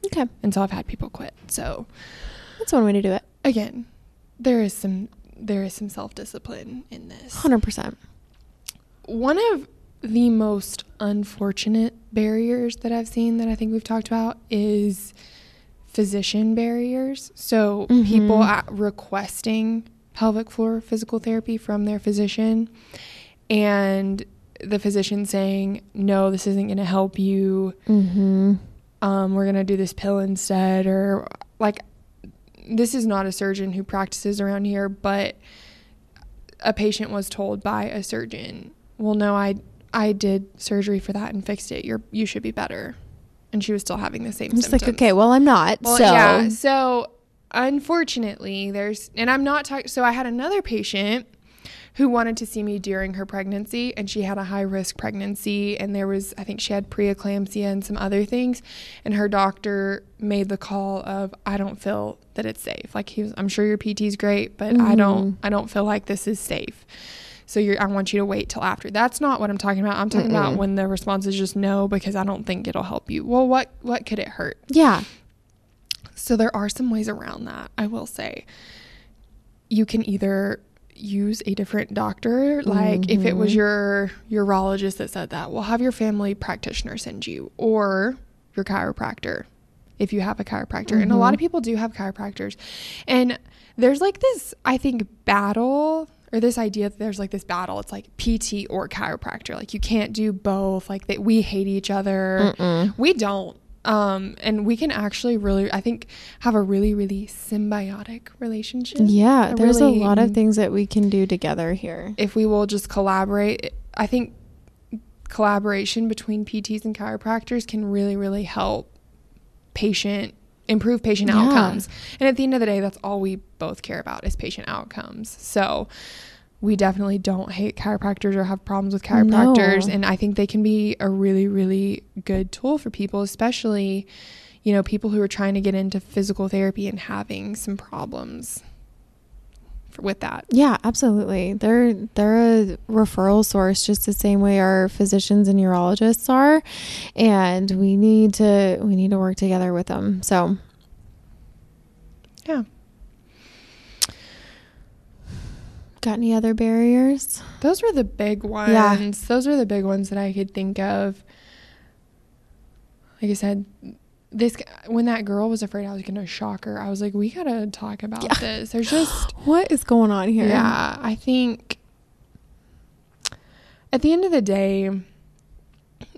Okay. And so I've had people quit. So That's one way to do it. again, there is some, there is some self discipline in this. 100%. One of the most unfortunate barriers that I've seen that I think we've talked about is physician barriers. So Mhm. people at requesting pelvic floor physical therapy from their physician and the physician saying, "No, this isn't going to help you. Mm-hmm. Um, we're going to do this pill instead or like this is not a surgeon who practices around here, but a patient was told by a surgeon, "Well, no, I I did surgery for that and fixed it. You're you should be better." And she was still having the same I'm just symptoms. like, okay, well, I'm not. Well, so, yeah. So unfortunately, there's and I'm not talking. So I had another patient who wanted to see me during her pregnancy, and she had a high risk pregnancy, and there was I think she had preeclampsia and some other things, and her doctor made the call of I don't feel that it's safe. Like he was, I'm sure your PT's great, but I don't Mhm. I don't feel like this is safe. So you're, I want you to wait till after. That's not what I'm talking about. I'm talking about Mm-mm. when the response is just no because I don't think it'll help you. Well, what what could it hurt? yeah. So there are some ways around that, I will say. You can either use a different doctor, like if it was Mhm. your urologist that said that, we'll have your family practitioner send you or your chiropractor if you have a chiropractor. And a lot of Mhm. people do have chiropractors. And there's like this I think battle or this idea that there's like this battle. It's like PT or chiropractor. Like you can't do both. Like that we hate each other. Mm-mm. We don't. Um, and we can actually really, I think, have a really, really symbiotic relationship. Yeah, A there's really- a lot of things that we can do together here. If we will just collaborate, I think collaboration between PTs and chiropractors can really, really help patient improve patient Yeah. outcomes. And at the end of the day, that's all we both care about is patient outcomes. So we definitely don't hate chiropractors or have problems with chiropractors. No. And I think they can be a really, really good tool for people, especially, you know, people who are trying to get into physical therapy and having some problems with that. Yeah, absolutely. They're they're a referral source just the same way our physicians and urologists are, and we need to we need to work together with them. So Yeah. Got any other barriers? Those were the big ones. Yeah. Those were the big ones that I could think of. Like I said, this when that girl was afraid I was gonna shock her, I was like, we gotta talk about Yeah. this. There's just What is going on here? yeah, I think at the end of the day,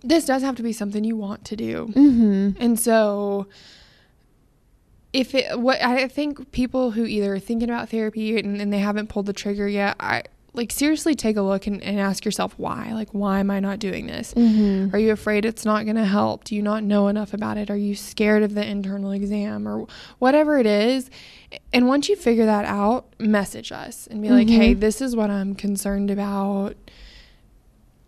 this does have to be something you want to do. Mm-hmm. And so if it what I think people who either are thinking about therapy and, and they haven't pulled the trigger yet, I like seriously take a look and, and ask yourself why. Like why am I not doing this? Mm-hmm. Are you afraid it's not going to help? Do you not know enough about it? Are you scared of the internal exam or whatever it is? And once you figure that out, message us and be like, Mhm. hey, this is what I'm concerned about.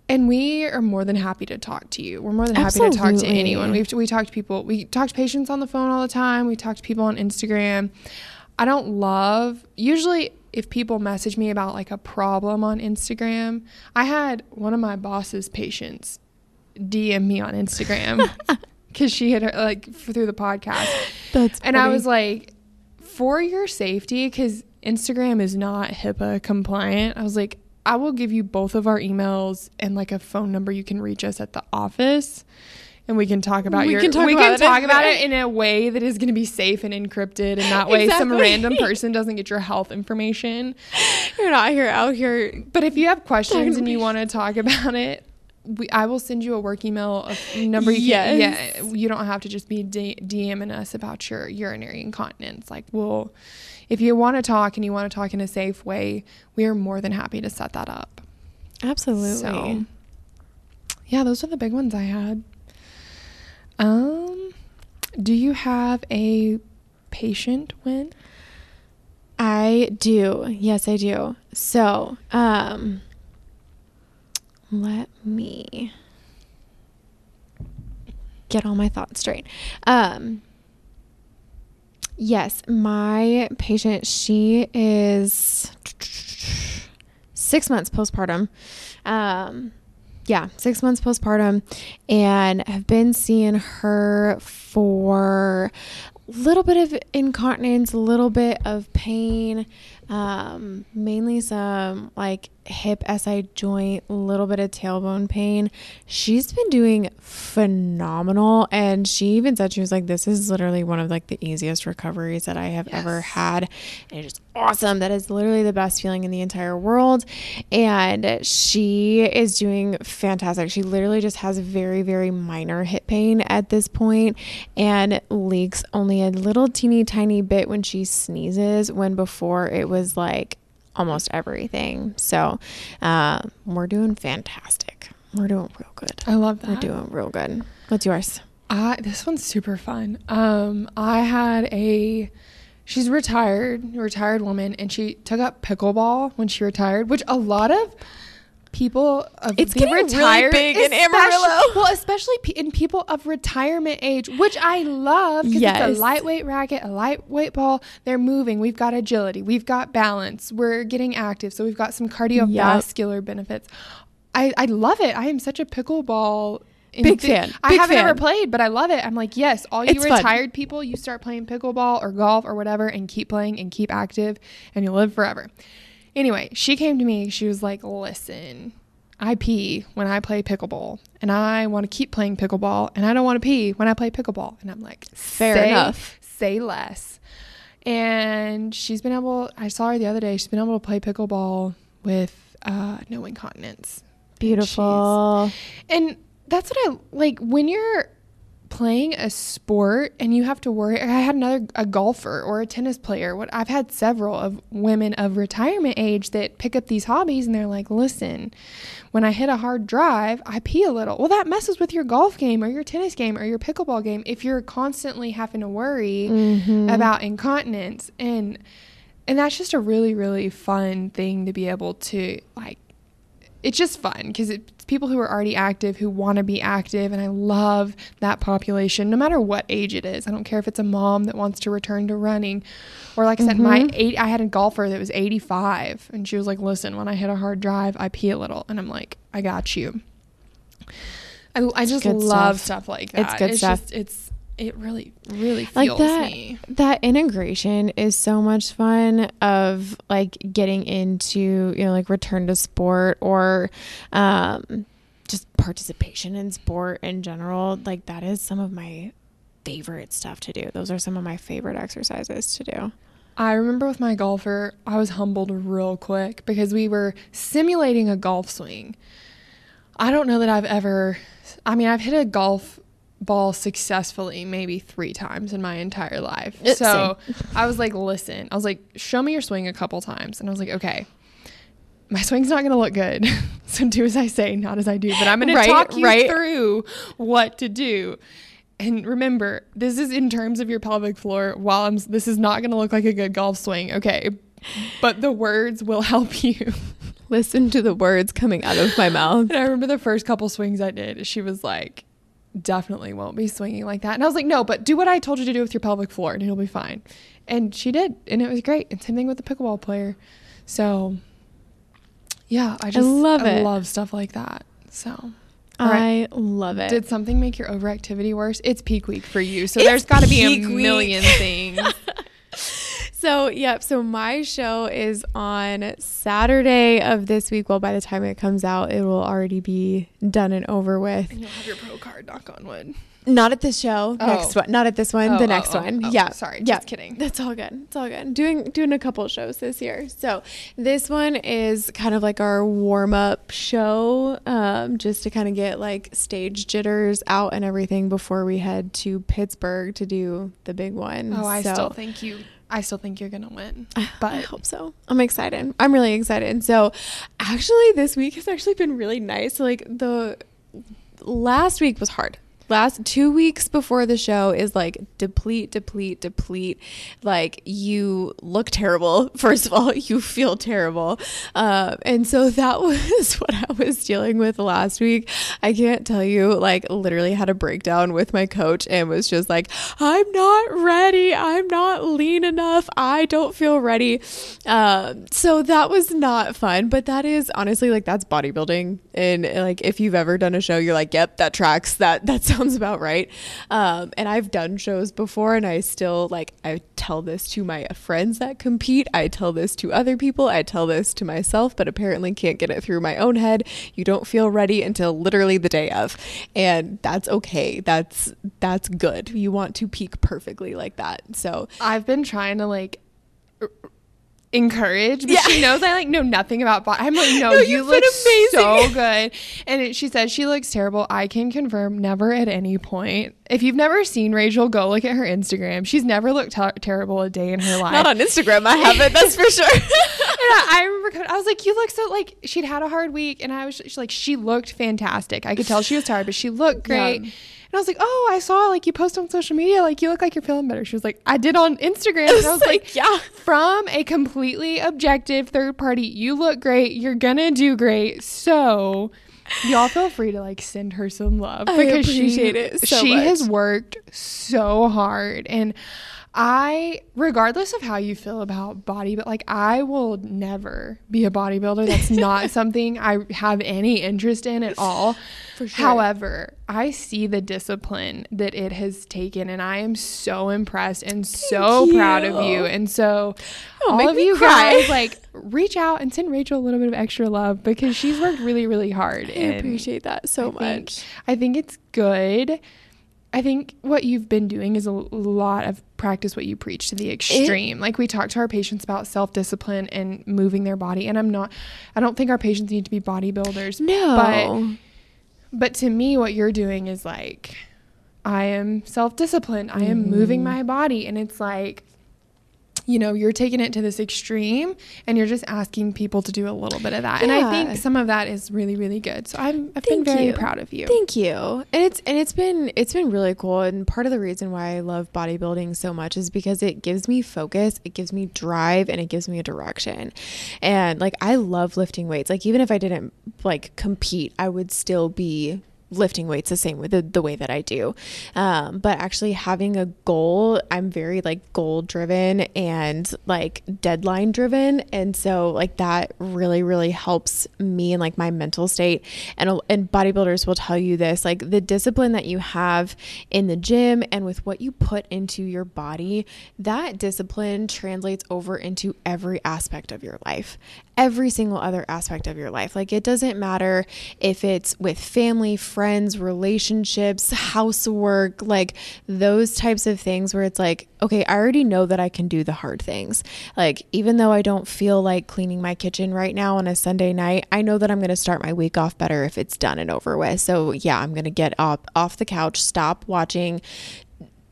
And we are more than happy to talk to you. We're more than happy to talk to anyone. We've, we talk to people. We talk to patients on the phone all the time. We talk to people on Instagram. I don't love, usually, if people message me about like a problem on Instagram, I had one of my boss's patients DM me on Instagram because she had like through the podcast. That's And I was like, for your safety, because Instagram is not HIPAA compliant, I was like, I will give you both of our emails and like a phone number you can reach us at the office. And we can talk about We your. can talk we about can it talk in- about it in a way that is going to be safe and encrypted, and that way some random person doesn't get your health information. you're not here out here. But if you have questions and you want to talk about it, we, I will send you a work email of number. You can, Yes. Yeah, you don't have to just be D- DMing us about your urinary incontinence. Like we'll, if you want to talk and you want to talk in a safe way, we are more than happy to set that up. Absolutely. So, yeah, those are the big ones I had. Um, do you have a patient win? I do. Yes, I do. So, um, let me get all my thoughts straight. Um, yes, my patient, she is six months postpartum. Um, yeah, six months postpartum, and have been seeing her for a little bit of incontinence, a little bit of pain, um, mainly some like hip SI joint, a little bit of tailbone pain. She's been doing phenomenal, and she even said she was like, "This is literally one of like the easiest recoveries that I have ever had." And it's just awesome. That is literally the best feeling in the entire world. And she is doing fantastic. She literally just has very, very minor hip pain at this point and leaks only a little teeny tiny bit when she sneezes, when before it was like almost everything. So uh, we're doing fantastic. We're doing real good. I love that. We're doing real good. What's yours? I this one's super fun. Um, I had a she's retired, retired woman, and she took up pickleball when she retired, which a lot of people of It's getting really big in Amarillo. Well, especially pe- in people of retirement age, which I love because Yes. it's a lightweight racket, a lightweight ball. They're moving. We've got agility. We've got balance. We're getting active, so we've got some cardiovascular benefits. I I love it. I am such a pickleball. Big fan. I Big haven't fan. ever played, but I love it. I'm like, yes, all you It's fun. retired people, you start playing pickleball or golf or whatever and keep playing and keep active and you'll live forever. Anyway, she came to me. She was like, listen, I pee when I play pickleball and I want to keep playing pickleball and I don't want to pee when I play pickleball. And I'm like, Fair "Say- enough. Say less. And she's been able, I saw her the other day, she's been able to play pickleball with uh, no incontinence. Beautiful. And that's what I like when you're playing a sport and you have to worry. I had another a golfer or a tennis player. What I've had several of women of retirement age that pick up these hobbies and they're like, "Listen, when I hit a hard drive, I pee a little." Well, that messes with your golf game or your tennis game or your pickleball game if you're constantly having to worry Mhm. about incontinence and and that's just a really really fun thing to be able to like it's just fun because it's people who are already active who want to be active and i love that population no matter what age it is i don't care if it's a mom that wants to return to running or like i said my Mhm. eight i had a golfer that was 85 and she was like listen when i hit a hard drive i pee a little and i'm like i got you i, I just love stuff. stuff, like that It's good stuff. just it's it really really like feels that me that integration is so much fun of like getting into you know like return to sport or um just participation in sport in general like that is some of my favorite stuff to do. Those are some of my favorite exercises to do. I remember with my golfer, I was humbled real quick because we were simulating a golf swing. I don't know that I've ever, I mean, I've hit a golf ball successfully maybe three times in my entire life. So I was like, listen, I was like, show me your swing a couple times. And I was like, okay, my swing's not going to look good. so do as I say, not as I do. But I'm going Right, to talk you right. through what to do. And remember, this is in terms of your pelvic floor. While I'm, this is not going to look like a good golf swing, okay? But the words will help you. Listen to the words coming out of my mouth. And I remember the first couple swings I did, she was like, definitely won't be swinging like that. And I was like, no, but do what I told you to do with your pelvic floor and it'll be fine. And she did. And it was great. And same thing with the pickleball player. So, yeah, I just love I it. love stuff like that. So, right. I love it. did something make your overactivity worse? It's peak week for you. So It's there's got to be a million things. So, yep. So, my show is on Saturday of this week. Well, by the time it comes out, it will already be done and over with. and you'll have your pro card, knock on wood. Not at this show. Oh. Next one. Not at this one. Oh, the oh, next oh, one. oh, yeah. sorry, Yeah. just kidding. That's all good. It's all good. Doing doing a couple shows this year. So this one is kind of like our warm up show, um, just to kind of get like stage jitters out and everything before we head to Pittsburgh to do the big one. Oh, I So- still think you. I still think you're gonna win. But I hope so. I'm excited. I'm really excited. So, actually, this week has actually been really nice. Like the last week was hard. Last two weeks before the show is like deplete, deplete, deplete. Like you look terrible. First of all, you feel terrible, um, and so that was what I was dealing with last week. I can't tell you. Like literally had a breakdown with my coach and was just like, "I'm not ready. I'm not lean enough. I don't feel ready." Um, so that was not fun. But that is honestly like that's bodybuilding, and like if you've ever done a show, you're like, "Yep, that tracks. That that sounds about right." Um, and I've done shows before, and I still like I tell this to my friends that compete. I tell this to other people. I tell this to myself, but apparently can't get it through my own head. You don't feel ready until literally the day of, and that's okay. That's that's good. You want to peak perfectly like that. So I've been trying to like encourage, but Yeah. she knows I like know nothing about body. I'm like, no, No, you look amazing. so good. And it, she says she looks terrible. I can confirm, never at any point. If you've never seen Rachel, go look at her Instagram. She's never looked ter- terrible a day in her life. not on Instagram. I haven't. That's for sure. and I, I remember coming- I was like, you look so like she'd had a hard week, and I was like, she looked fantastic. I could tell she was tired, but she looked great. Yeah. And I was like, oh, I saw like you post on social media, like you look like you're feeling better. She was like, I did on Instagram, and I was like, yeah. from a completely objective third party, you look great. You're gonna do great. So. Y'all feel free to like send her some love I because appreciate she, it so she has worked so hard and I regardless of how you feel about body but like I will never be a bodybuilder that's not something I have any interest in at all For sure. however I see the discipline that it has taken and I am so impressed and so proud of you. you and so Oh, all of you cry. guys like reach out and send Rachel a little bit of extra love because she's worked really really hard I and appreciate that so I think- much. I think it's good. I think what you've been doing is a lot of practice what you preach to the extreme. like we talk to our patients about self discipline and moving their body. And I'm not, I don't think our patients need to be bodybuilders. No. But to me, what you're doing is like, I am self disciplined. I am moving mm-hmm. my body. And it's like, you know, you're taking it to this extreme and you're just asking people to do a little bit of that. And I think some of that is really, really good. So I'm, I've Thank been very you. proud of you. Thank you. And it's and it's been it's been really cool and part of the reason why I love bodybuilding so much is because it gives me focus, it gives me drive and it gives me a direction. And like I love lifting weights. Like even if I didn't like compete, I would still be lifting weights the same way the, the way that I do. Um, but actually having a goal, I'm very like goal driven and like deadline driven. And so like that really, really helps me and like my mental state. And, and bodybuilders will tell you this, like the discipline that you have in the gym and with what you put into your body, that discipline translates over into every aspect of your life. Every single other aspect of your life. Like it doesn't matter if it's with family, friends, relationships, housework, like those types of things where it's like, okay, I already know that I can do the hard things. Like even though I don't feel like cleaning my kitchen right now on a Sunday night, I know that I'm going to start my week off better if it's done and over with. So, yeah, I'm going to get up off the couch, stop watching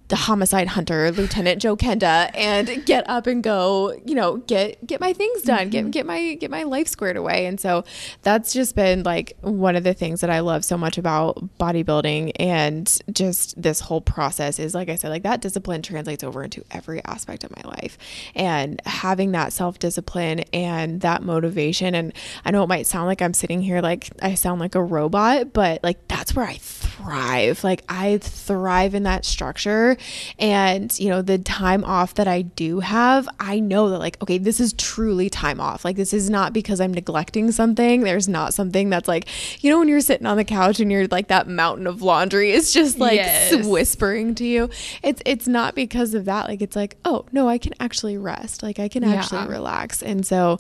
the homicide hunter, Lieutenant Joe Kenda, and get up and go, you know, get get my things done, mm-hmm. get get my get my life squared away. And so that's just been like one of the things that I love so much about bodybuilding and just this whole process is like I said, like that discipline translates over into every aspect of my life. And having that self-discipline and that motivation and I know it might sound like I'm sitting here like I sound like a robot, but like that's where I thrive. Like I thrive in that structure and, you know, the time off that I do have, I know that, like, okay, this is truly time off. Like, this is not because I'm neglecting something. There's not something that's like, you know, when you're sitting on the couch and you're like that mountain of laundry is just like yes. whispering to you. It's, it's not because of that. Like, it's like, oh, no, I can actually rest. Like, I can actually yeah. relax. And so,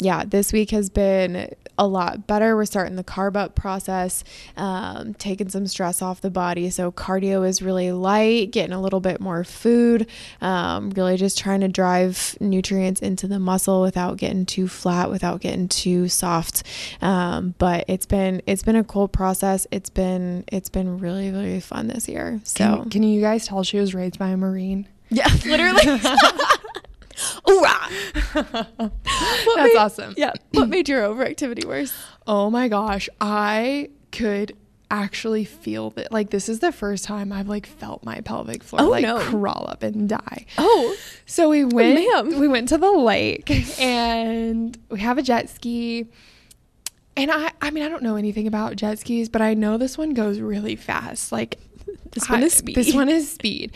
yeah, this week has been a lot better. We're starting the carb up process, um, taking some stress off the body. So, cardio is really light, getting a little bit more food, um, really just trying to drive nutrients into the muscle without getting too flat, without getting too soft. Um, but it's been it's been a cool process. It's been it's been really really fun this year. So can, can you guys tell she was raised by a marine? Yeah, literally. Hoorah! That's made, awesome. Yeah. What made your overactivity worse? Oh my gosh. I could actually feel that like this is the first time I've like felt my pelvic floor oh, like no. crawl up and die. Oh. So we oh, went oh, we went to the lake and we have a jet ski. And I I mean I don't know anything about jet skis, but I know this one goes really fast. Like this one I, is speed. This one is speed.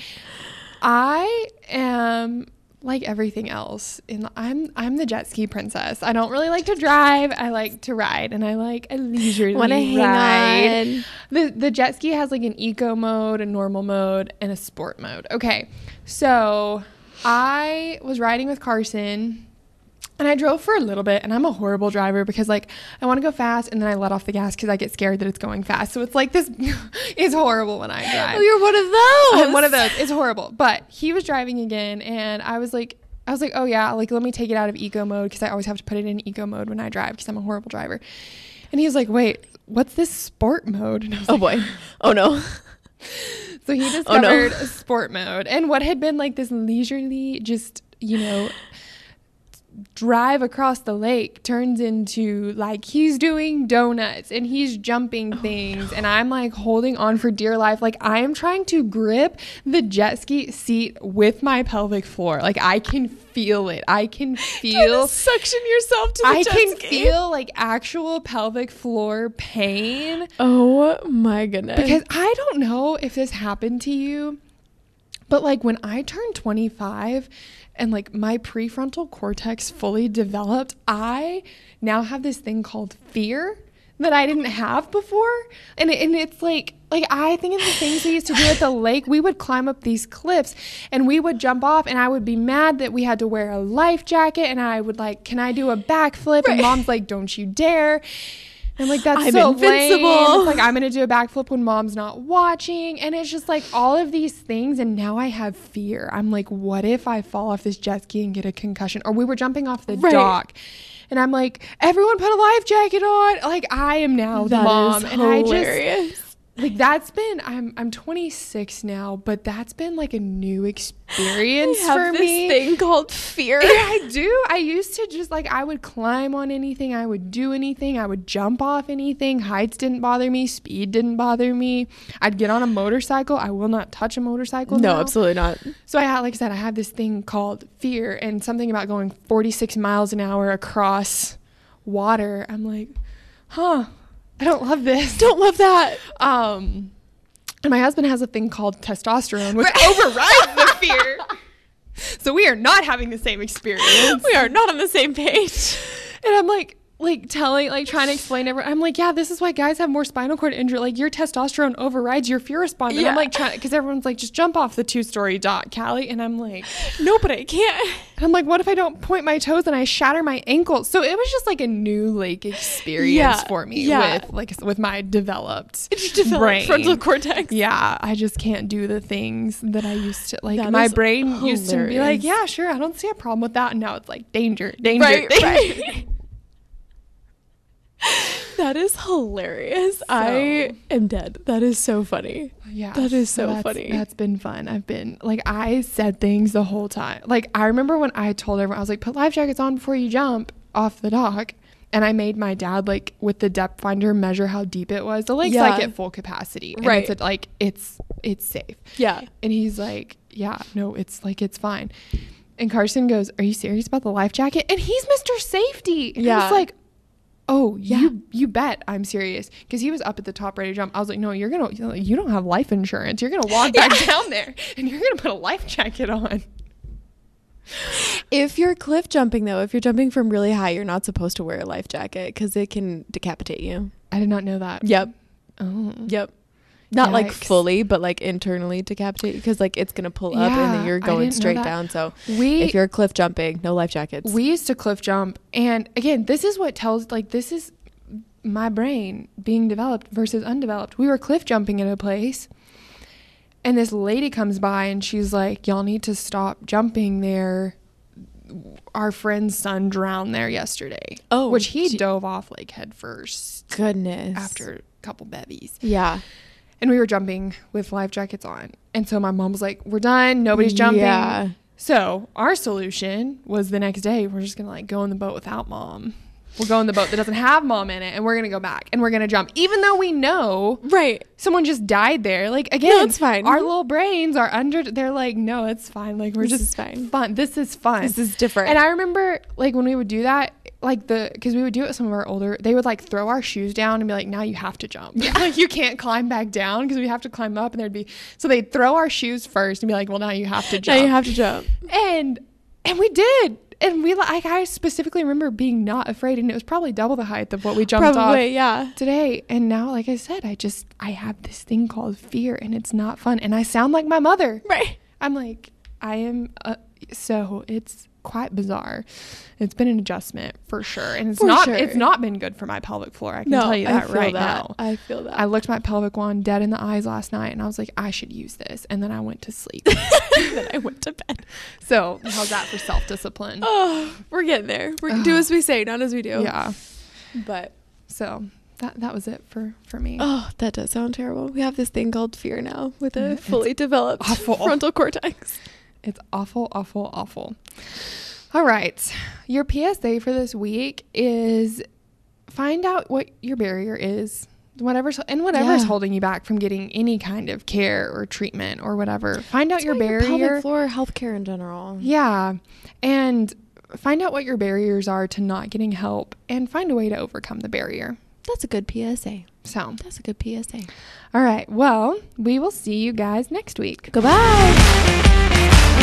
I am like everything else in I'm I'm the jet ski princess. I don't really like to drive. I like to ride and I like a leisurely Wanna ride. On. The the jet ski has like an eco mode, a normal mode, and a sport mode. Okay. So I was riding with Carson and I drove for a little bit, and I'm a horrible driver because like I want to go fast, and then I let off the gas because I get scared that it's going fast. So it's like this is horrible when I drive. Oh, you're one of those. I'm one of those. It's horrible. But he was driving again, and I was like, I was like, oh yeah, like let me take it out of eco mode because I always have to put it in eco mode when I drive because I'm a horrible driver. And he was like, wait, what's this sport mode? And I was oh like, boy, oh no. so he discovered oh, no. sport mode, and what had been like this leisurely, just you know drive across the lake turns into like he's doing donuts and he's jumping oh, things no. and I'm like holding on for dear life. Like I am trying to grip the jet ski seat with my pelvic floor. Like I can feel it. I can feel suction yourself to the I can ski. feel like actual pelvic floor pain. Oh my goodness. Because I don't know if this happened to you but like when I turned 25 and like my prefrontal cortex fully developed, I now have this thing called fear that I didn't have before. And, and it's like, like I think of the things we used to do at the lake. We would climb up these cliffs and we would jump off, and I would be mad that we had to wear a life jacket. And I would like, can I do a backflip? Right. And mom's like, don't you dare. And like that's I'm so invincible. Lame. It's like I'm gonna do a backflip when mom's not watching, and it's just like all of these things. And now I have fear. I'm like, what if I fall off this jet ski and get a concussion? Or we were jumping off the right. dock, and I'm like, everyone put a life jacket on. Like I am now that the mom, and I just like that's been I'm I'm 26 now, but that's been like a new experience for me. This thing called fear. Yeah, I do. I used to just like I would climb on anything, I would do anything, I would jump off anything. Heights didn't bother me, speed didn't bother me. I'd get on a motorcycle. I will not touch a motorcycle. No, now. absolutely not. So I had, like I said, I had this thing called fear, and something about going 46 miles an hour across water. I'm like, huh I don't love this. Don't love that. Um, and my husband has a thing called testosterone, which overrides the fear. So we are not having the same experience. We are not on the same page. And I'm like, like telling, like trying to explain everything. I'm like, yeah, this is why guys have more spinal cord injury. Like your testosterone overrides your fear response. And I'm like trying because everyone's like, just jump off the two story dock, Callie. And I'm like, No, but I can't. and I'm like, what if I don't point my toes and I shatter my ankles? So it was just like a new like experience Yeah, for me yeah. with like with my developed Developed brain. frontal cortex. Yeah, I just can't do the things that I used to like. That my brain used to be like, yeah, sure, I don't see a problem with that. And now it's like danger, danger, Right, danger. right. That is hilarious. I am dead. That is so funny. Yeah, That is so that's- funny. That's been fun. I've been like, I said things the whole time. Like, I remember when I told everyone, I was like, put life jackets on before you jump off the dock. And I made my dad like with the depth finder measure how deep it was. The lake's like at full capacity, and Right. It's like it's it's safe. Yeah. And he's like, yeah, no, it's like it's fine. And Carson goes, are you serious about the life jacket? And he's Mr. Safety. And I Yeah. was like, oh, Yeah. you you bet I'm serious because he was up at the top ready to jump. I was like, no, you're gonna you don't have life insurance. You're gonna walk back down there and you're gonna put a life jacket on. If you're cliff jumping though, if you're jumping from really high, you're not supposed to wear a life jacket because it can decapitate you. I did not know that. Yep. Oh. Yep. Not like fully, but like internally decapitate because like it's gonna pull up and then you're going straight down. So We if you're cliff jumping, no life jackets. we used to cliff jump and again this is what tells like this is my brain being developed versus undeveloped we were cliff jumping in a place and this lady comes by and she's like y'all need to stop jumping there our friend's son drowned there yesterday Oh, which he dove off like head first Goodness. after a couple bevies Yeah. And we were jumping with life jackets on and so my mom was like we're done nobody's jumping Yeah. so our solution was the next day we're just gonna like go in the boat without mom. We'll go in the boat that doesn't have mom in it, and we're gonna go back and we're gonna jump, even though we know Right. someone just died there. Like again, it's fine. Our little brains are under. They're like, no, it's fine. Like we're This just fine. Fun. This is fun. This is different. And I remember like when we would do that, like the because we would do it with some of our older, they would like throw our shoes down and be like, now you have to jump. Yeah. like you can't climb back down because we have to climb up, and there'd be so they'd throw our shoes first and be like, well, now you have to jump now you have to jump. and and we did and we like i specifically remember being not afraid and it was probably double the height of what we jumped Probably, off yeah. today and now like i said i just i have this thing called fear and it's not fun and i sound like my mother Right. i'm like i am uh, so it's quite bizarre it's been an adjustment for sure and it's For not sure. it's not been good for my pelvic floor i can No, tell you that right that. now I feel that. I looked my pelvic wand dead in the eyes last night and I was like, I should use this. And then I went to sleep. then I went to bed. so, how's that for self discipline? Oh, we're getting there. We do as we say, not as we do. Yeah. But So that that was it for for me. oh, that does sound terrible. We have this thing called fear now with a It's fully developed awful. frontal cortex. It's awful, awful, awful. All right. Your PSA for this week is find out what your barrier is. Whatever's and whatever's Yeah. holding you back from getting any kind of care or treatment or whatever. Find out That's your why barrier. pelvic floor healthcare in general. Yeah. And find out what your barriers are to not getting help and find a way to overcome the barrier. That's a good PSA. So, That's a good PSA. all right. Well, we will see you guys next week. Goodbye.